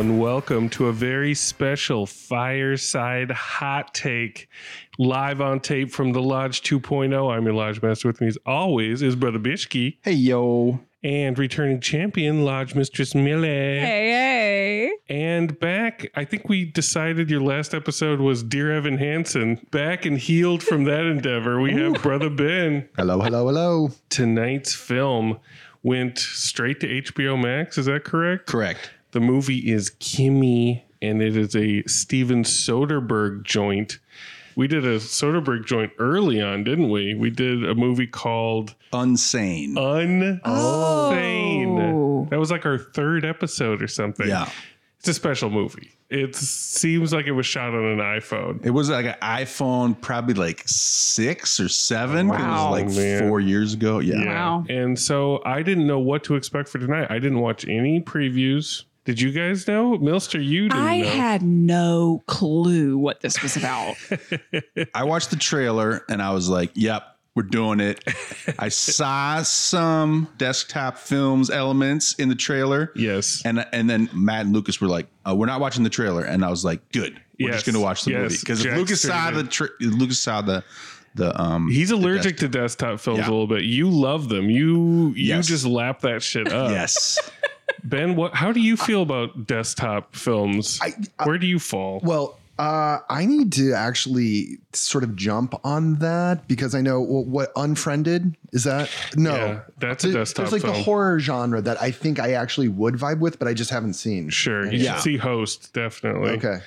Hello and welcome to a very special fireside hot take live on tape from the Lodge 2.0. I'm your Lodge Master. With me as always is Brother Bishki Hey yo. and returning champion Lodge Mistress Mille. Hey, And back, I think we decided your last episode was Dear Evan Hansen. Back and healed from that endeavor, we have Brother Ben. Hello, hello, hello. Tonight's film went straight to HBO Max. Is that correct? Correct. The movie is Kimmy, and it is a Steven Soderbergh joint. We did a Soderbergh joint early on, didn't we? We did a movie called Unsane. Unsane. Oh. That was like our third episode or something. yeah. It's a special movie. It seems like it was shot on an iPhone. It was like an iPhone, probably like six or seven. Wow, It was like oh, man. four years ago. Yeah. Yeah. And so I didn't know what to expect for tonight. I didn't watch any previews. Did you guys know? Milster, you didn't I know. had no clue what this was about. I watched the trailer and I was like, yep, we're doing it. I saw some desktop films elements in the trailer. yes. And and then Matt and Lucas were like, uh, "We're not watching the trailer," and I was like, "Good, we're Yes. just going to watch the Yes. movie." Because if Lucas saw the tra- Lucas saw the the um He's the allergic to desktop- desktop films Yeah. a little bit. You love them. You you Yes. just lap that shit up. yes. Ben, what how do you feel about desktop films? I- Where do you fall? Well, uh, I need to actually sort of jump on that because I know what, what Unfriended is that? No, Yeah, that's a There- desktop There's like film. the horror genre that I think I actually would vibe with, but I just haven't seen. Sure. You Yeah. should see Host, definitely. Okay.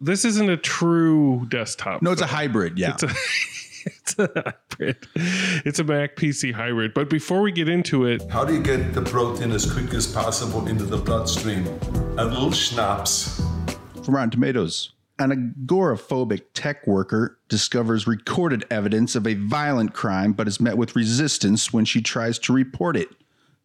This isn't a true desktop. No, it's a hybrid. Yeah. It's a, hybrid. It's a Mac PC hybrid. But before we get into it, How do you get the protein as quick as possible into the bloodstream? A little schnapps. From Rotten Tomatoes. An agoraphobic tech worker discovers recorded evidence of a violent crime, but is met with resistance when she tries to report it.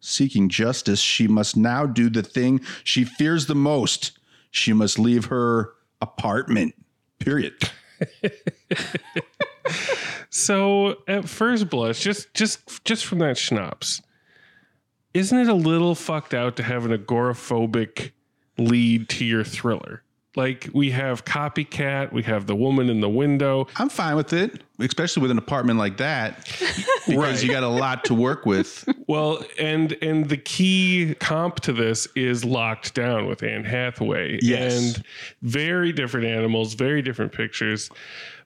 Seeking justice, she must now do the thing she fears the most. She must leave her apartment. Period. So at first blush, just just just from that schnapps, isn't it a little fucked out to have an agoraphobic lead to your thriller? Like we have copycat, we have the woman in the window. I'm fine with it, especially with an apartment like that, because you got a lot to work with. Well, and and the key comp to this is locked down with Anne Hathaway. Yes. And very different animals, very different pictures.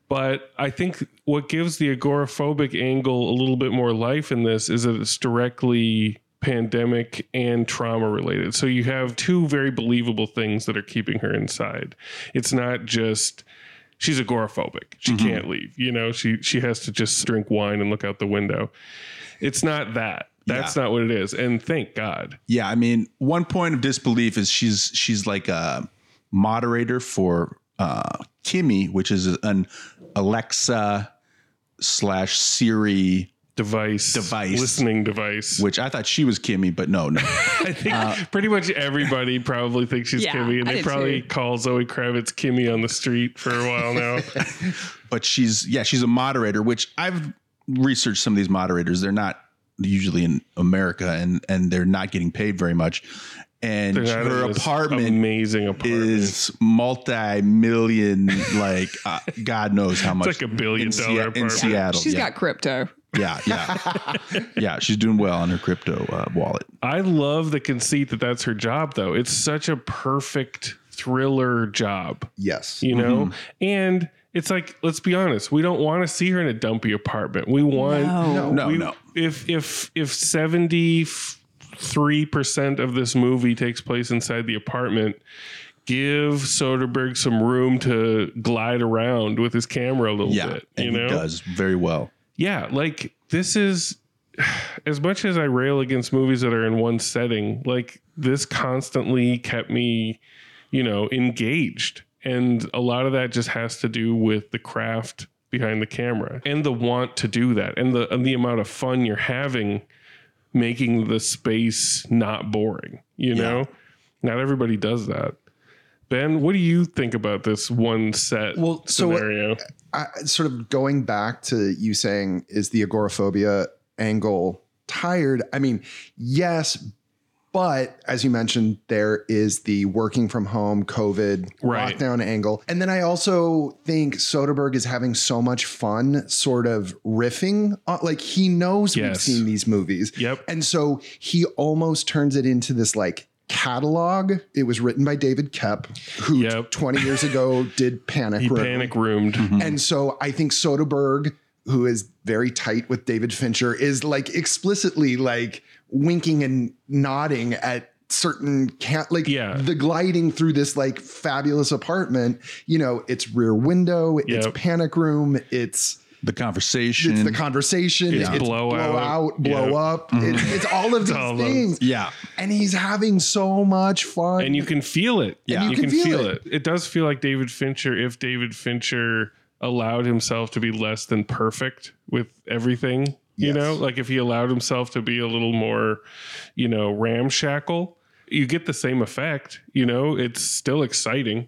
But I think what gives the agoraphobic angle a little bit more life in this is that it's directly pandemic and trauma related. So you have two very believable things that are keeping her inside. It's not just she's agoraphobic. She can't leave. You know, she she has to just drink wine and look out the window. It's not that. That's not what it is. And thank God. Yeah, I mean, one point of disbelief is she's she's like a moderator for uh, Kimmy, which is an Alexa slash Siri, Device, Device. listening device. which I thought she was Kimmy, but no, no. I think uh, pretty much everybody probably thinks she's Yeah, Kimmy, and I they probably too. call Zoe Kravitz Kimmy on the street for a while now. but she's yeah, she's a moderator, which I've researched some of these moderators. They're not usually in America, and and they're not getting paid very much. And They're her apartment amazing apartment. is multi-million, like uh, God knows how much. like a billion in, dollar Sea- in. Seattle. She's yeah. got crypto. Yeah, yeah, yeah. She's doing well on her crypto uh, wallet. I love the conceit that that's her job, though. It's such a perfect thriller job, Yes. you know, Mm-hmm. and it's like let's be honest, we don't want to see her in a dumpy apartment. We want No. No, we- no. If if if seventy three percent of this movie takes place inside the apartment, give Soderbergh some room to glide around with his camera a little Yeah, bit. and You know, he does very well. yeah, like this is as much as I rail against movies that are in one setting, like this constantly kept me, you know, engaged. And a lot of that just has to do with the craft behind the camera and the want to do that and the and the amount of fun you're having making the space not boring, you know? Not everybody does that. Ben, what do you think about this one set Well, so- scenario? I, sort of going back to you saying, is the agoraphobia angle tired? I mean, yes, but as you mentioned, there is the working from home COVID Right. lockdown angle. And then I also think Soderbergh is having so much fun sort of riffing. On, like he knows we've seen these movies. Yep. And so he almost turns it into this like catalog. It was written by David Koepp, who Yep. 20 years ago did Panic He Room. panic roomed. And so I think Soderbergh, who is very tight with David Fincher, is like explicitly like winking and nodding at certain can't like Yeah. the gliding through this like fabulous apartment you know it's rear window it's panic room it's The conversation. it's the conversation It's it's blowout. blowout blow Yeah. up mm-hmm. It- it's all of these all those. things yeah. and he's having so much fun and you can feel it. Yeah. you, can, feel, it. it. does feel like David Fincher. If David Fincher allowed himself to be less than perfect with everything, you Yes. know, like if he allowed himself to be a little more, you know, ramshackle, you get the same effect. You know, it's still exciting.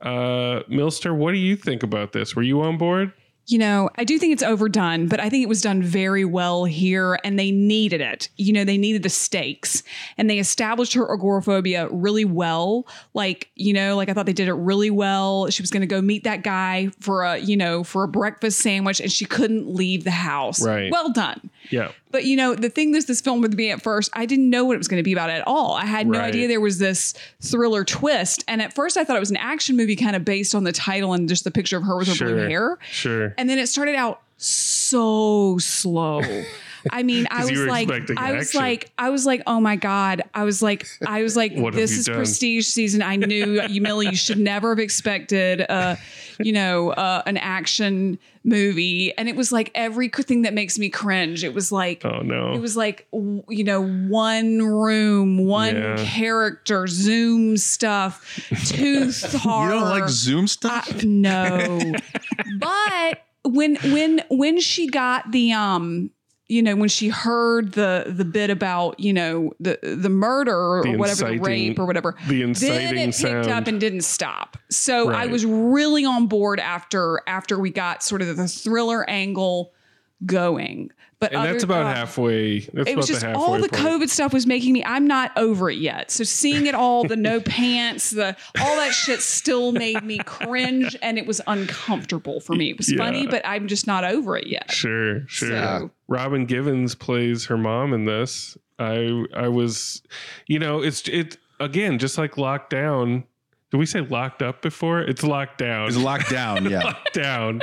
Uh, Milster, what do you think about this? Were you on board? You know, I do think it's overdone, but I think it was done very well here and they needed it. You know, they needed the stakes and they established her agoraphobia really well. Like, you know, like I thought they did it really well. She was going to go meet that guy for a, you know, for a breakfast sandwich and she couldn't leave the house. Right. Well done. Yeah. But you know, the thing this this film with me at first, I didn't know what it was going to be about at all. I had no Right. idea there was this thriller twist. And at first I thought it was an action movie kind of based on the title and just the picture of her with her blue hair. Sure. And then it started out so slow. I mean, I was like, I was action. like, I was like, oh my god! I was like, I was like, this is done? prestige season. I knew you, Millie, you should never have expected, uh, you know, uh, an action movie. And it was like every thing that makes me cringe. It was like, oh no. it was like you know one room one Yeah. character zoom stuff tooth horror You don't like Zoom stuff? I- no but when when when she got the um you know when she heard the the bit about you know the the murder or The whatever the rape or whatever the then it picked sound. up and didn't stop so i was really on board after after we got sort of the thriller angle going but and that's about uh, halfway. That's it was about just the all the point. COVID stuff was making me. I'm not over it yet. So seeing it all, the no pants, the all that shit still made me cringe, and it was uncomfortable for me. It was Yeah. funny, but I'm just not over it yet. Sure, sure. So- Robin Givens plays her mom in this. I I was, you know, it's it again, just like locked down. Did we say locked up before? It's locked down. It's locked down. Yeah. locked down.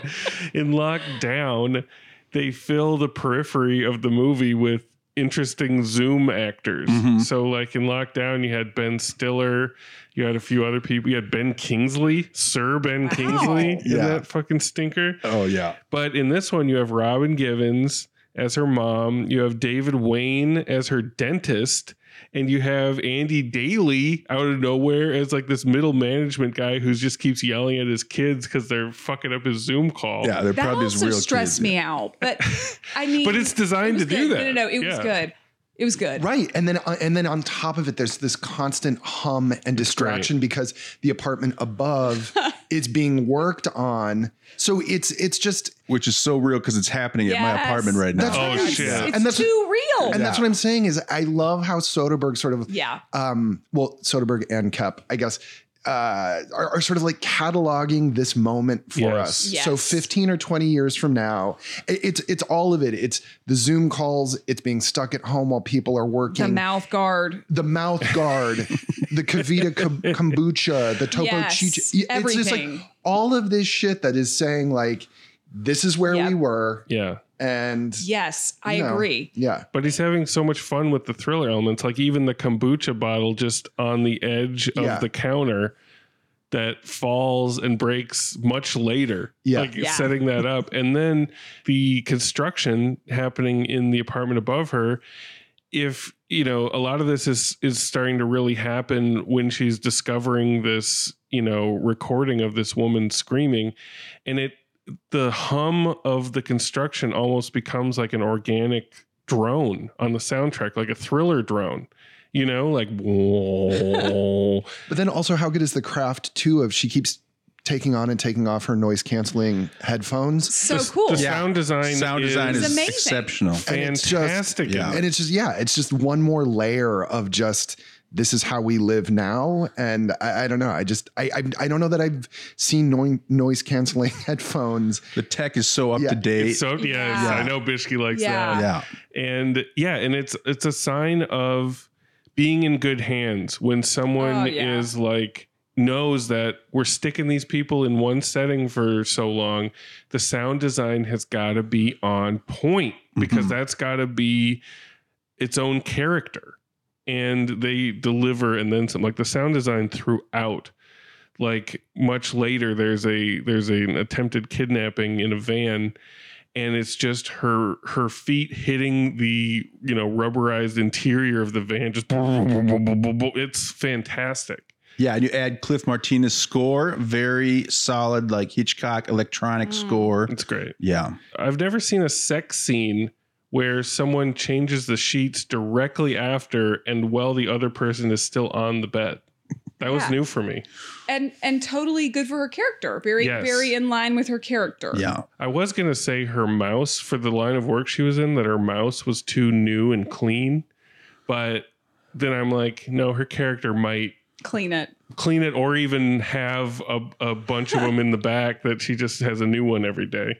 In lockdown, they fill the periphery of the movie with interesting Zoom actors. Mhm. So, like in lockdown, you had Ben Stiller. You had a few other people. You had Ben Kingsley, Sir Ben Kingsley in Yeah. that fucking stinker. Oh yeah. But in this one, you have Robin Givens as her mom. You have David Wain as her dentist. And you have Andy Daly out of nowhere as like this middle management guy who just keeps yelling at his kids because they're fucking up his Zoom call. Yeah, they're That probably his also real stressed kids. me out. But I mean, But it's designed it was to do that. No, no, no. It was good. It was good. Right. And then uh, and then on top of it, there's this constant hum and distraction because the apartment above is being worked on. So it's it's just Which is so real because it's happening at my apartment right now. That's Oh, right. shit. It's And that's too real. and that's what I'm saying is I love how Soderbergh sort of yeah. um well Soderbergh and Koepp, I guess, uh are, are sort of like cataloging this moment for Yes. us. Yes. So 15 or 20 years from now, it- it's it's all of it. It's the Zoom calls, it's being stuck at home while people are working. The mouth guard. the mouth guard the KeVita kom- kombucha, the Topo Yes, Chico. It's just everything. like all of this shit that is saying like this is where Yep. we were, Yeah. and Yes, I you know, agree. Yeah, But he's having so much fun with the thriller elements, like even the kombucha bottle just on the edge of Yeah. the counter that falls and breaks much later. Yeah. Like Yeah. setting that up. And then the construction happening in the apartment above her. If you know, a lot of this is is starting to really happen when she's discovering this, you know, recording of this woman screaming. And it the hum of the construction almost becomes like an organic drone on the soundtrack, like a thriller drone. You know, like whoa. but then also how good is the craft too of she keeps taking on and taking off her noise canceling headphones. So the, cool. The sound design, Sound design It's is amazing. exceptional. And it's just- fantastic. yeah. and it's just yeah it's just one more layer of just this is how we live now and i, I don't know i just I, I i don't know that i've seen noi- noise canceling headphones The tech is so up Yeah. to date. It's so yes, Yeah. I know Bishki likes Yeah. that. yeah. and yeah and it's it's a sign of being in good hands when someone Oh, yeah. is like knows that we're sticking these people in one setting for so long the sound design has got to be on point because mm-hmm. that's got to be its own character and they deliver and then some like the sound design throughout like much later there's a there's an attempted kidnapping in a van and it's just her her feet hitting the you know rubberized interior of the van just it's fantastic Yeah, and you add Cliff Martinez score, very solid, like Hitchcock electronic mm. score. it's great Yeah. i've never seen a sex scene where someone changes the sheets directly after and while the other person is still on the bed that was Yeah. new for me and and totally good for her character. Very Yes. very in line with her character. Yeah. I was gonna say her mouse for the line of work she was in that her mouse was too new and clean, but then I'm like, no, her character might Clean it. clean it or even have a, a bunch of them in the back that she just has a new one every day.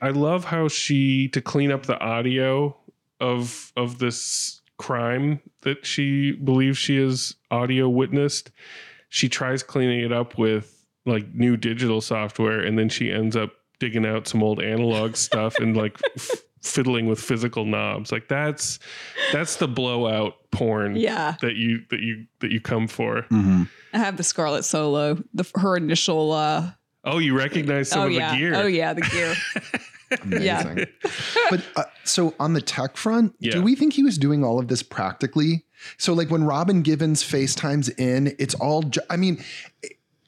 I love how she to clean up the audio of of this crime that she believes she is audio witnessed. She tries cleaning it up with like new digital software and then she ends up digging out some old analog stuff and like f- fiddling with physical knobs. Like that's that's the blowout porn Yeah. that you that you that you come for. hmm I have the Scarlett Solo, the her initial uh Oh, you recognize some oh of yeah. the gear. Oh yeah, the gear. Yeah. amazing but uh, so on the tech front Yeah. do we think he was doing all of this practically so like when robin givens facetimes in it's all ju- i mean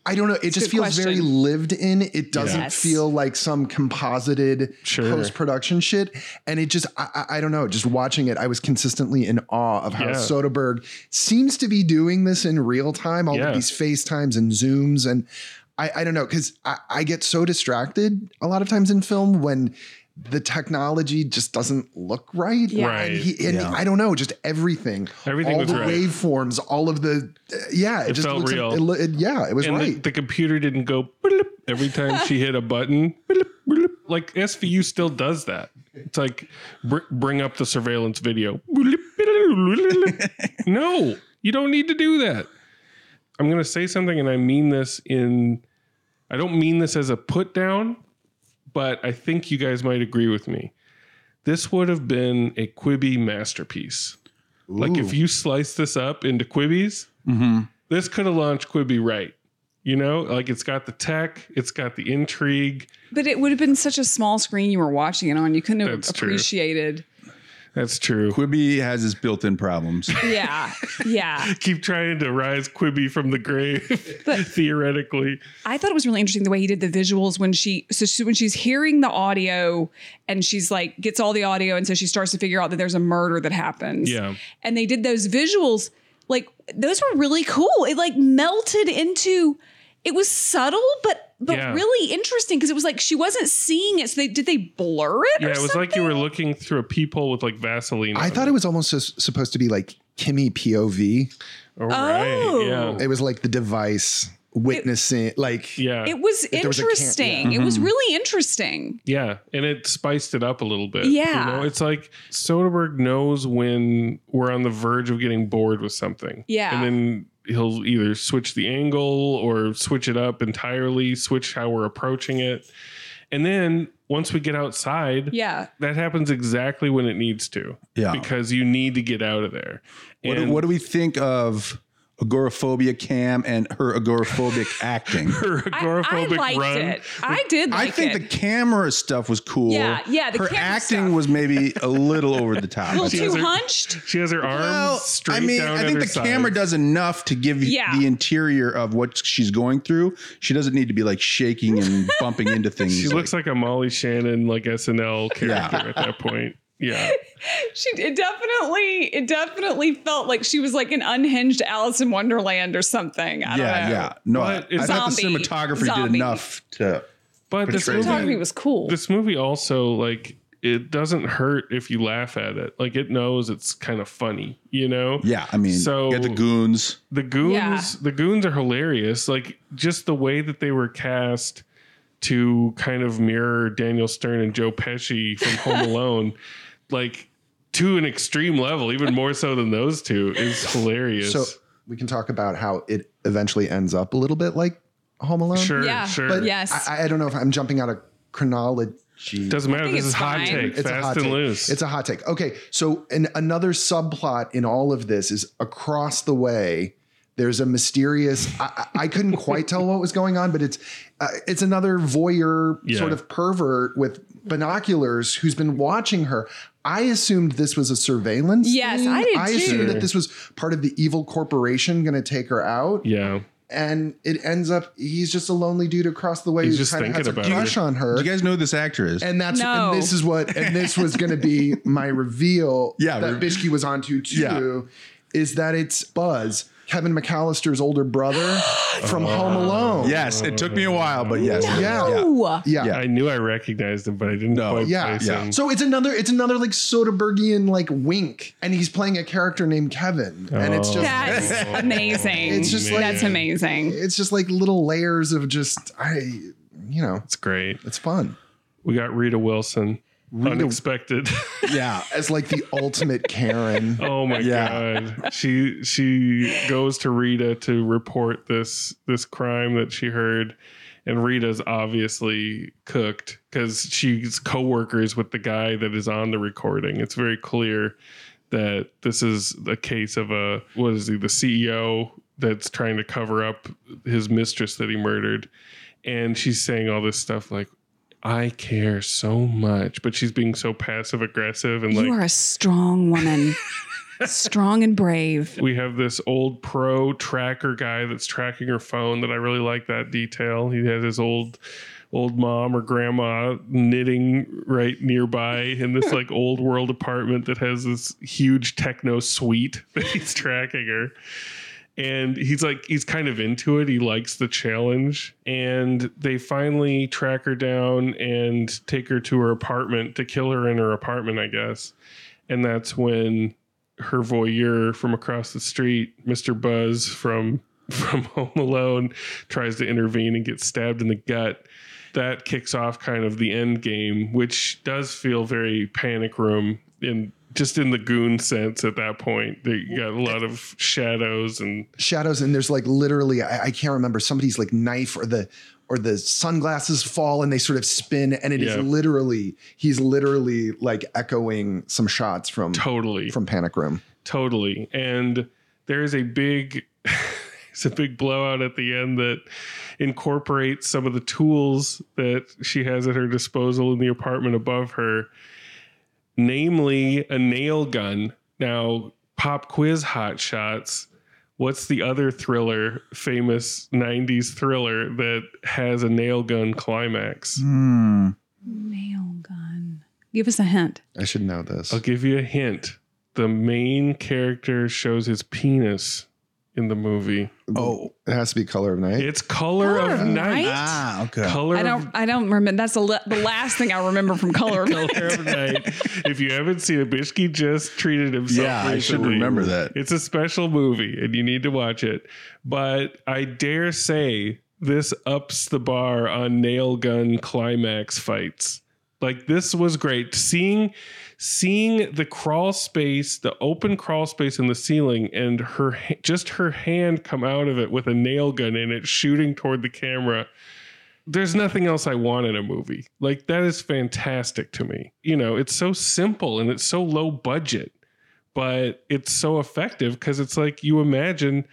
I don't know. It just good feels very lived in. It doesn't Yes. feel like some composited Sure. post production shit. And it just, I, I I don't know. Just watching it, I was consistently in awe of how Yeah. Soderbergh seems to be doing this in real time. All Yeah. of these FaceTimes and Zooms. And I, I don't know, because I, I get so distracted a lot of times in film when the technology just doesn't look right. Yeah. Right. And, he, and Yeah. I don't know, just everything. Everything all was the right. waveforms, all of the, uh, yeah, it, It just felt looks like- real. it it- yeah, it was and the, right. the computer didn't go every time she hit a button. bloop, bloop. Like SVU still does that. It's like br- bring up the surveillance video. Bloop, bloop. no, you don't need to do that. I'm going to say something, and I mean this in. I don't mean this as a put down, but I think you guys might agree with me. This would have been a Quibi masterpiece. Like if you slice this up into Quibbies, mm-hmm. this could have launched Quibi right. You know, like it's got the tech, it's got the intrigue. But it would have been such a small screen you were watching it on. You couldn't have That's true. Appreciated. That's true. Quibi has its built-in problems. Yeah. Yeah. Keep trying to rise Quibi from the grave, But- theoretically. I thought it was really interesting the way he did the visuals when she so she, when she's hearing the audio and she's like gets all the audio and so she starts to figure out that there's a murder that happens. Yeah. And they did those visuals like those were really cool. It like melted into it was subtle but but Yeah. really interesting because it was like she wasn't seeing it. So they did they blur it? Yeah, or it was like you were looking through a peephole with like Vaseline. I thought it was almost s- supposed to be like Kimmy POV. All oh, right. Oh. Yeah. It was like the device witnessing, like Yeah. It was there was a can- interesting. It was mm-hmm. really interesting. Yeah, and it spiced it up a little bit. Yeah. you know, it's like Soderbergh knows when we're on the verge of getting bored with something. Yeah. and then he'll either switch the angle or switch it up entirely, switch how we're approaching it. And then once we get outside, Yeah. that happens exactly when it needs to. Yeah. Because you need to get out of there. What, do- what do we think of agoraphobia Cam and her agoraphobic acting? her agoraphobic I, I agoraphobic liked run. it. I did I think it. the camera stuff was cool. Yeah, yeah, the her camera acting stuff. was maybe a little over the top. a little I too her- hunched. She has her arms Well, straight I mean, down I think her the camera does enough to give you Yeah. the interior of what she's going through. She doesn't need to be like shaking and bumping into things. She looks like a Molly Shannon like SNL character Yeah. at that point. Yeah. She it definitely it definitely felt like she was like an unhinged Alice in Wonderland or something. I yeah, don't know. yeah. No, I, But it's- I thought the Zombie. cinematography did enough to. But the cinematography was cool. this movie also like it doesn't hurt if you laugh at it. Like it knows it's kind of funny, you know? Yeah, I mean, So- you the goons. The goons, Yeah. the goons are hilarious. Like just the way that they were cast to kind of mirror Daniel Stern and Joe Pesci from Home Alone, like to an extreme level, even more so than those two, is hilarious. So we can talk about how it eventually ends up a little bit like Home Alone. sure, Yeah, sure. But Yes. I, I don't know if I'm jumping out of chronology. Doesn't matter. This it's is hot take, It's a hot and take. loose. It's a hot take. Okay, so an, another subplot in all of this is across the way. There's a mysterious. I, I I couldn't quite tell what was going on, but it's uh, it's another voyeur Yeah. sort of pervert with binoculars who's been watching her. I assumed this was a surveillance. Yes, thing. I did I too. assumed that this was part of the evil corporation going to take her out, yeah. and it ends up he's just a lonely dude across the way He's who just kind of has a thinking about crush her. on her. Do you guys know who this actor is? And that's No. and this is what and this was going to be my reveal Yeah, that re- Bishki was onto too is that it's Buzz, Kevin McAllister's older brother from Home oh. Alone. yes, it took me a while, but yes. Yeah. Yeah. Yeah. I knew I recognized him, but I didn't No. quite Yeah, place yeah. him. So it's another it's another like Soderberghian like wink and he's playing a character named Kevin and it's Oh. just That's amazing. It's just like- that's amazing. it's just like little layers of just I you know, It's great. it's fun. We got Rita Wilson. Unexpected. Yeah. As like the ultimate Karen. oh my Yeah. god. She she goes to Rita to report this this crime that she heard. And Rita's obviously cooked because she's co-workers with the guy that is on the recording. It's very clear that this is a case of a what is he, the CEO that's trying to cover up his mistress that he murdered. And she's saying all this stuff like, I care so much, but she's being so passive aggressive and like you are a strong woman. strong and brave. we have this old pro tracker guy that's tracking her phone that I really like that detail. He has his old old mom or grandma knitting right nearby in this like old world apartment that has this huge techno suite that he's tracking her. And he's like he's kind of into it. He likes the challenge. And they finally track her down and take her to her apartment to kill her in her apartment, I guess. And that's when her voyeur from across the street, Mr. Buzz from from Home Alone, tries to intervene and gets stabbed in the gut. That kicks off kind of the end game, which does feel very panic room in just in the goon sense at that point. They got a lot of shadows and shadows and there's like literally I, I can't remember somebody's like knife or the or the sunglasses fall and they sort of spin and it is Yeah. literally he's literally like echoing some shots from totally from Panic Room. Totally. And there's a big it's a big blowout at the end that incorporates some of the tools that she has at her disposal in the apartment above her, namely a nail gun. Now, pop quiz hot shots. What's the other thriller, famous 90s thriller that has a nail gun climax? Hmm. Nail gun. Give us a hint. I should know this. I'll give you a hint. The main character shows his penis in the movie. Oh. It has to be Color of Night. It's Color, Color of of Night. Night? Ah, okay. Color I don't. of I don't remember. That's the la- the last thing I remember from Color of Color Night. of Night. If you haven't seen it, Bishki just treated himself. Yeah, I should remember that. It's a special movie, and you need to watch it. But I dare say this ups the bar on nail gun climax fights Like this was great. Seeing seeing the crawl space, the open crawl space in the ceiling and her just her hand come out of it with a nail gun in it shooting toward the camera. There's nothing else I want in a movie. Like that is fantastic to me. You know, it's so simple and it's so low budget, but it's so effective cuz it's like you imagine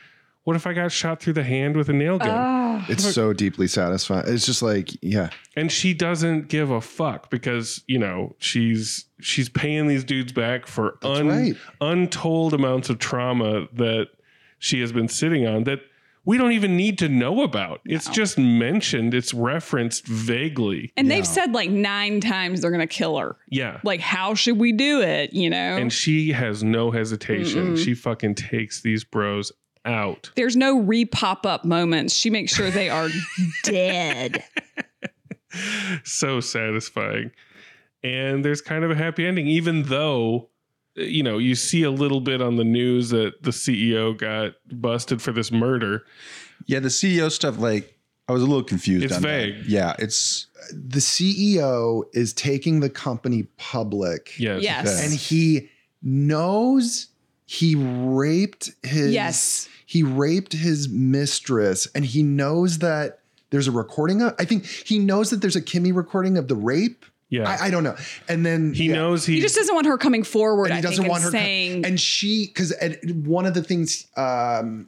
what if I got shot through the hand with a nail gun? Ah. It's so deeply satisfying. It's just like, yeah. and she doesn't give a fuck because you know she's she's paying these dudes back for un, right. untold amounts of trauma that she has been sitting on that we don't even need to know about it's just mentioned it's referenced vaguely And they've said like nine times they're going to kill her. yeah Like, how should we do it? You know? and she has no hesitation she fucking takes these bros out There's no re pop up moments. She makes sure they are dead. so satisfying. And there's kind of a happy ending, even though, eh, you know, you see a little bit on the news that the CEO got busted for this murder. Yeah, the CEO stuff, like, I was a little confused. It's on that. vague. Yeah, it's The CEO is taking the company public. Yes. Yes. And he knows he raped his Yes. he raped his mistress and he knows that there's a recording of I think he knows that there's a Kimmy recording of the rape. Yeah. I, I don't know. And then he yeah. knows he, He just doesn't want her coming forward. and he I doesn't think, want her and saying, and she because one of the things um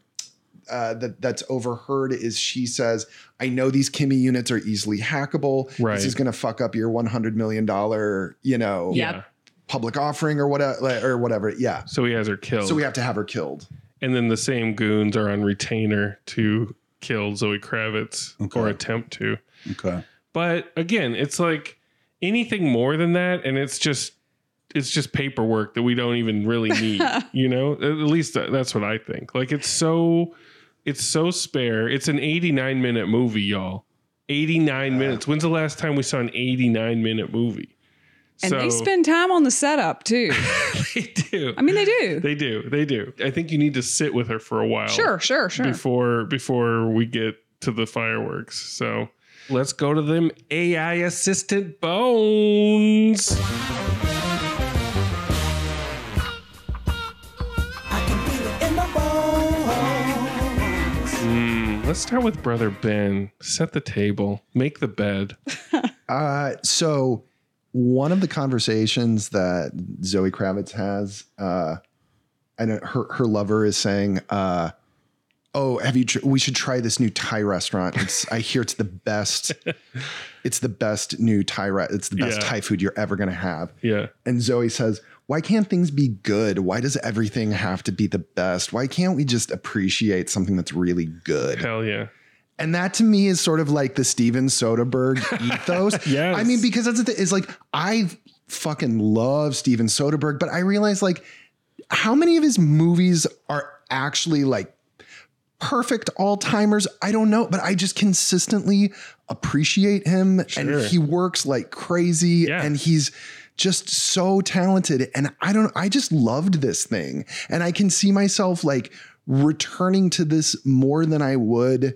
uh, that that's overheard is she says, "I know these Kimmy units are easily hackable. Right. This is going to fuck up your 100 million dollar, you know, Yep. Public offering or whatever, or whatever. Yeah. So he has her killed. So we have to have her killed. and then the same goons are on retainer to kill Zoe Kravitz or attempt to. okay. But again, it's like anything more than that, and it's just it's just paperwork that we don't even really need. you know, at least uh, that's what I think. Like it's so it's so spare. It's an 89 minute movie, y'all. 89 minutes. When's the last time we saw an 89 minute movie? And they spend time on the setup too. they do. I mean, they do. they do. They do. I think you need to sit with her for a while. sure, sure, sure. before before we get to the fireworks. So let's go to them AI assistant bones. Mm, let's start with brother Ben. Set the table. Make the bed. Uh, so one of the conversations that Zoe Kravitz has, uh, I know her her lover is saying, uh, "Oh, have you? Tr- we should try this new Thai restaurant. It's, I hear it's the best. it's the best new Thai. Re- it's the best Yeah. Thai food you're ever gonna have." Yeah. And Zoe says, "Why can't things be good? Why does everything have to be the best? Why can't we just appreciate something that's really good?" Hell yeah. And that to me is sort of like the Steven Soderbergh ethos. Yes. I mean, because that's the thing, is like I fucking love Steven Soderbergh, but I realize like how many of his movies are actually like perfect all timers? I don't know, but I just consistently appreciate him Sure. and he works like crazy Yeah. and he's just so talented and I don't I just loved this thing and I can see myself like returning to this more than I would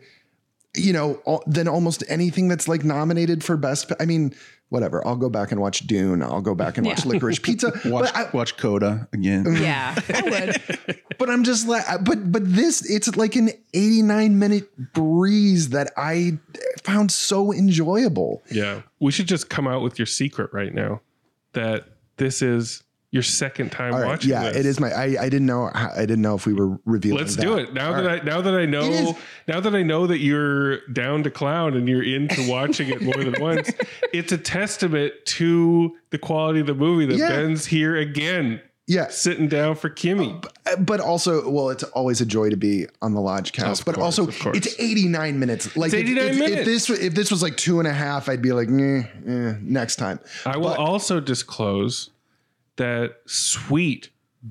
you know, al- than almost anything that's like nominated for best. I mean, whatever. I'll go back and watch Dune. I'll go back and watch Yeah. Licorice Pizza. Watch, I, watch Coda again. Mm-hmm. yeah, I would. but I'm just like, but but this, it's like an 89 minute breeze that I found so enjoyable. Yeah. We should just come out with your secret right now that this is your second time right, watching yeah, this. it is my. I, I didn't know. I didn't know if we were revealing. Let's that. do it now All that right. I now that I know now that I know that you're down to clown and you're into watching it more than once. It's a testament to the quality of the movie that Yeah. Ben's here again, yeah, sitting down for Kimmy. but also, well, it's always a joy to be on the Lodge cast. Of but course, also, it's 89 minutes. Like It's if- 89 if, minutes. If this if this was like two and a half, I'd be like, eh, eh, next time. I will But- also disclose that sweet,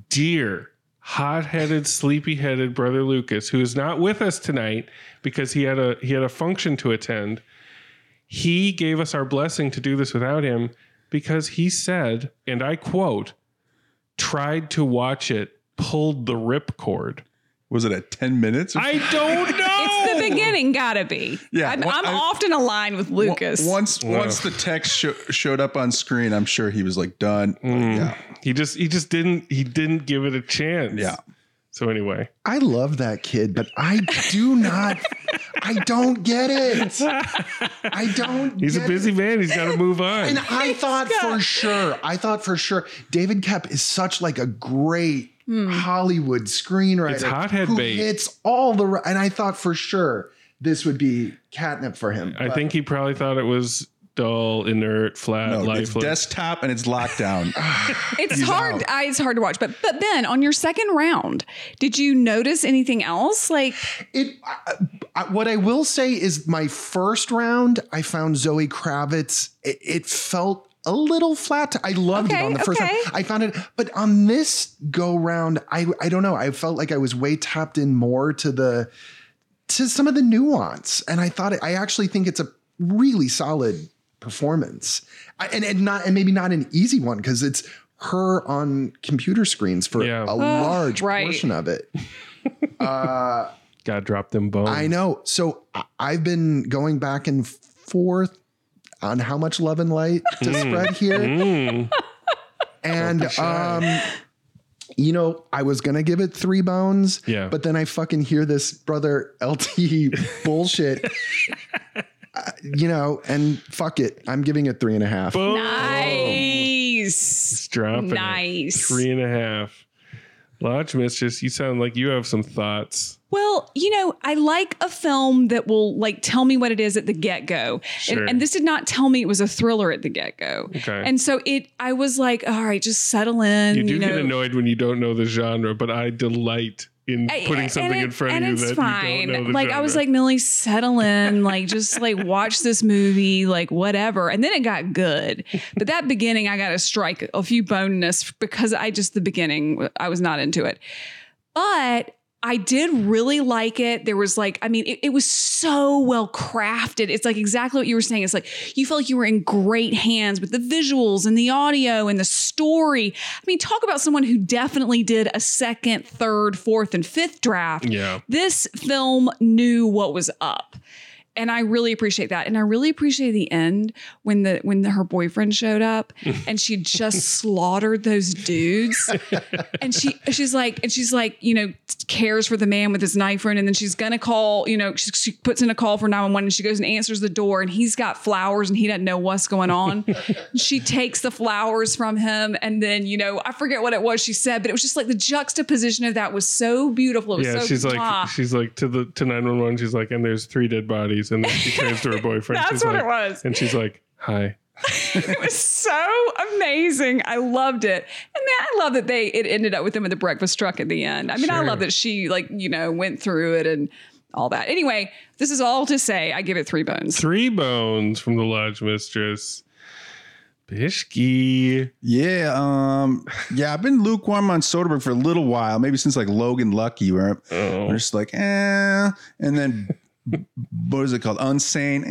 dear, hot-headed, sleepy-headed brother Lucas, who is not with us tonight because he had a he had a function to attend. He gave us our blessing to do this without him because he said, and I quote, tried to watch it, pulled the ripcord. Was it at 10 minutes? or I don't know. It's the beginning, gotta be. Yeah, I'm, well, I'm I- often aligned with Lucas. Once once the text sho- showed up on screen, I'm sure he was like done. Mm. Yeah, He just he just didn't he didn't give it a chance. Yeah. So anyway, I love that kid, but I do not. I don't get it. I don't. he's a busy it. man. He's got to move on. And I thought for sure, I thought for sure, David Koepp is such like a great Hmm. Hollywood screenwriter. It's hothead who bait. hits all the. And I thought for sure this would be catnip for him. I think he probably thought it was dull, inert, flat, no, it's lifeless. desktop and it's lockdown. it's he's hard. out. I, it's hard to watch. But but Ben, on your second round, did you notice anything else? Like it. I, I, what I will say is, my first round, I found Zoe Kravitz. It, it felt. A little flat. I loved it on the first okay. round. I found it, but on this go round, I I don't know. I felt like I was way tapped in more to the to some of the nuance, and I thought it, I actually think it's a really solid performance, I, and and not and maybe not an easy one because it's her on computer screens for Yeah. a large right. portion of it. uh, Got to drop them bones. I know. So I've been going back and forth on how much love and light to spread here. Mm. And um you know, I was gonna give it three bones, Yeah. but then I fucking hear this brother LT bullshit. Uh, you know, and fuck it. I'm giving it three and a half. Boom. nice, Dropping it. nice. Three and a half. Lodge Mistress, you sound like you have some thoughts. Well, you know, I like a film that will like tell me what it is at the get go. Sure. And, and this did not tell me it was a thriller at the get go. Okay. And so it, I was like, all right, just settle in. You do know. get annoyed when you don't know the genre, but I delight in putting something it- in front of you that fine. you don't know like I was like, Millie, settle in, like just like watch this movie, like whatever. And then it got good, but that beginning, I got to strike a few bonus because I just the beginning, I was not into it, but. I did really like it. There was like, I mean, it, it was so well crafted. It's like exactly what you were saying. It's like you felt like you were in great hands with the visuals and the audio and the story. I mean, talk about someone who definitely did a second, third, fourth, and fifth draft Yeah. this film knew what was up and i really appreciate that. And i really appreciate the end when the when the, her boyfriend showed up and she just slaughtered those dudes. And she she's like and she's like you know cares for the man with his knife wound and then she's gonna call you know she, she puts in a call for 911 and she goes and answers the door and he's got flowers and he doesn't know what's going on. She takes the flowers from him and then you know i forget what it was she said but it was just like the juxtaposition of that was so beautiful. It was yeah, so she's like, she's like to the to nine one one. She's like, and there's three dead bodies, and then she turns to her boyfriend. That's she's what like- it was. and she's like, hi. it was so amazing. I loved it. And then I love that they it ended up with them at the breakfast truck at the end. I mean, I love that she like, you know, went through it and all that. Anyway, this is all to say I give it three bones. Three bones from the lodge mistress. Bishki. Yeah, um, yeah, I've been lukewarm on Soderbergh for a little while, maybe since like Logan Lucky, where Oh. I'm just like, eh, and then what is it called? Unsane,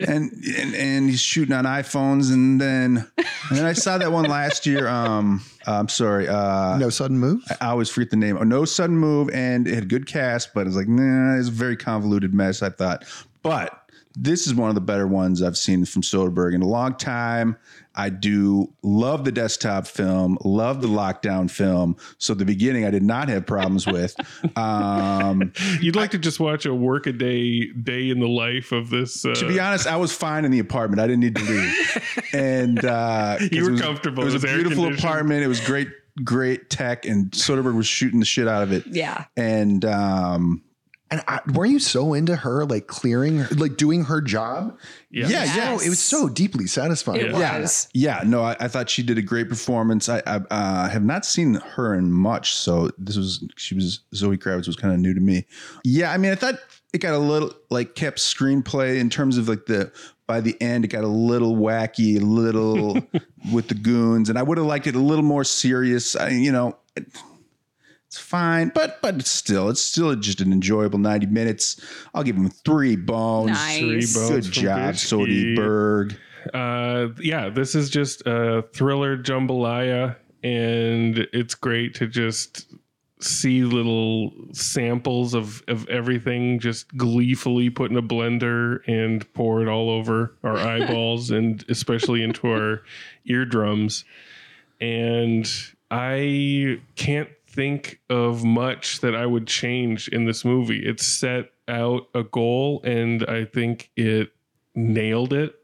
and, and and he's shooting on iPhones, and then and then I saw that one last year. Um, I'm sorry, uh, No sudden move. I always forget the name. Oh, no sudden move, and it had good cast, but it's like, nah, it's a very convoluted mess. I thought, but this is one of the better ones I've seen from Soderbergh in a long time. I do love the desktop film, love the lockdown film. So the beginning I did not have problems with. Um, You'd like to just watch a work a day day in the life of this. Uh, to be honest, I was fine in the apartment. I didn't need to leave, and uh, 'cause You were it was, comfortable. It was, It was a beautiful apartment. It was great, great tech, and Soderbergh was shooting the shit out of it. Yeah. And um, And I, were you so into her, like clearing, her, like doing her job? yeah. yeah, Yes. yeah, it was so deeply satisfying. It Yeah. was. Yeah, no, I, I thought she did a great performance. I, I uh, have not seen her in much, so this was she was Zoe Kravitz was kind of new to me. Yeah, I mean, I thought it got a little like Koepp screenplay in terms of like the by the end it got a little wacky, a little with the goons, and I would have liked it a little more serious. I, you know. It, it's fine, but but it's still it's still just an enjoyable ninety minutes. I'll give him three bones. Nice. Three bones Good job, Bishki. Soderbergh. Uh, yeah, this is just a thriller jambalaya, and it's great to just see little samples of, of everything just gleefully put in a blender and pour it all over our eyeballs and especially into our eardrums. And I can't think of much that I would change in this movie. It set out a goal and I think it nailed it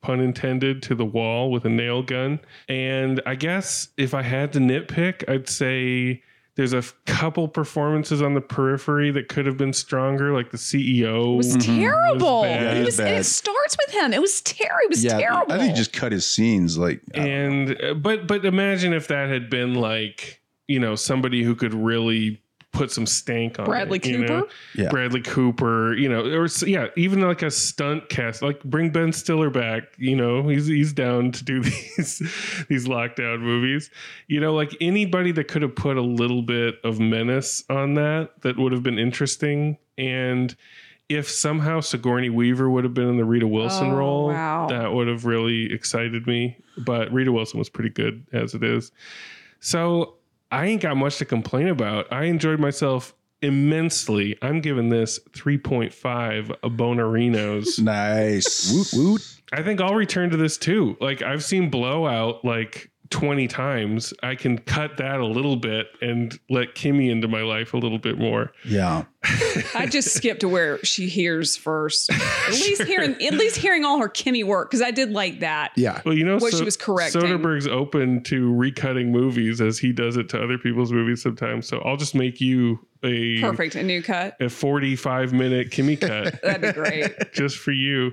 pun intended, to the wall with a nail gun. And I guess if I had to nitpick, I'd say there's a f- couple performances on the periphery that could have been stronger, like the CEO. It was terrible. bad. It Mm-hmm. It was was, bad. it starts with him. It was terrible. It was yeah, terrible. I think he just cut his scenes like and uh, but but imagine if that had been like you know somebody who could really put some stank on Bradley it, you know? Cooper? Yeah. Bradley Cooper, you know, or yeah, even like a stunt cast, like bring Ben Stiller back. You know, he's he's down to do these these lockdown movies. You know, like anybody that could have put a little bit of menace on that, that would have been interesting. And if somehow Sigourney Weaver would have been in the Rita Wilson Oh, role, wow. that would have really excited me. But Rita Wilson was pretty good as it is. So I ain't got much to complain about. I enjoyed myself immensely. I'm giving this 3.5 bonarinos. nice. woot woot. I think I'll return to this too. Like I've seen Blowout like 20 times. I can cut that a little bit and let Kimi into my life a little bit more. Yeah. I just skipped to where she hears first. At least hearing, at least hearing all her Kimi work because I did like that. Yeah. Well, you know, What she was correct. Soderbergh's open to recutting movies as he does it to other people's movies sometimes. So I'll just make you a Perfect. A new cut. a 45 minute Kimi cut. That'd be great. just for you.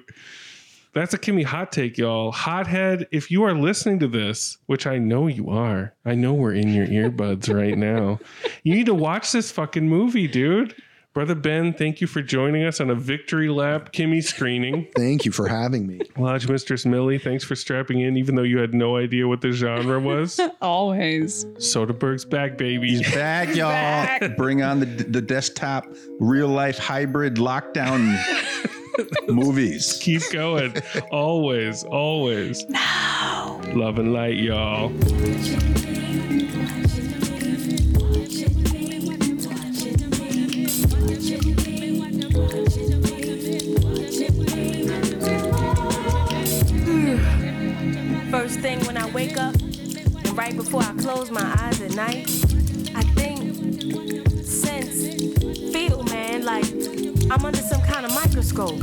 That's a Kimi hot take, y'all. Hothead, if you are listening to this, which I know you are, I know we're in your earbuds right now. You need to watch this fucking movie, dude. Brother Ben, thank you for joining us on a victory lap Kimi screening. Thank you for having me. Lodge Mistress Millie, thanks for strapping in, even though you had no idea what the genre was. Always. Soderbergh's back, baby. He's Back, y'all. Bring on the the desktop real life hybrid lockdown movies. Keep going. always, always. No. Love and light, y'all. Hmm. First thing when I wake up, and right before I close my eyes at night, I think, sense, feel, man, like I'm under some kind of microscope.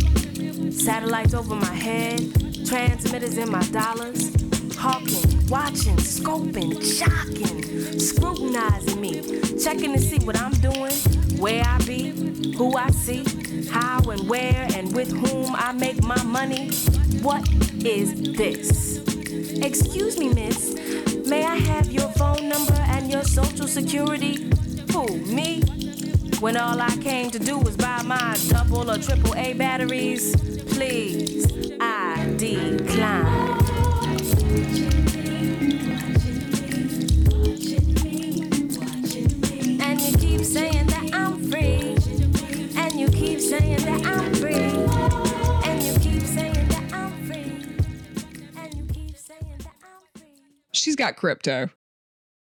Satellites over my head, transmitters in my dollars, hawking, watching, scoping, shocking, scrutinizing me, checking to see what I'm doing, where I be, who I see, how and where and with whom I make my money. What is this? Excuse me, miss. May I have your phone number and your social security? Who, me? When all I came to do was buy my double or triple A batteries? Please, I decline. And you keep saying that I'm free. And you keep saying that I'm free. She's got crypto.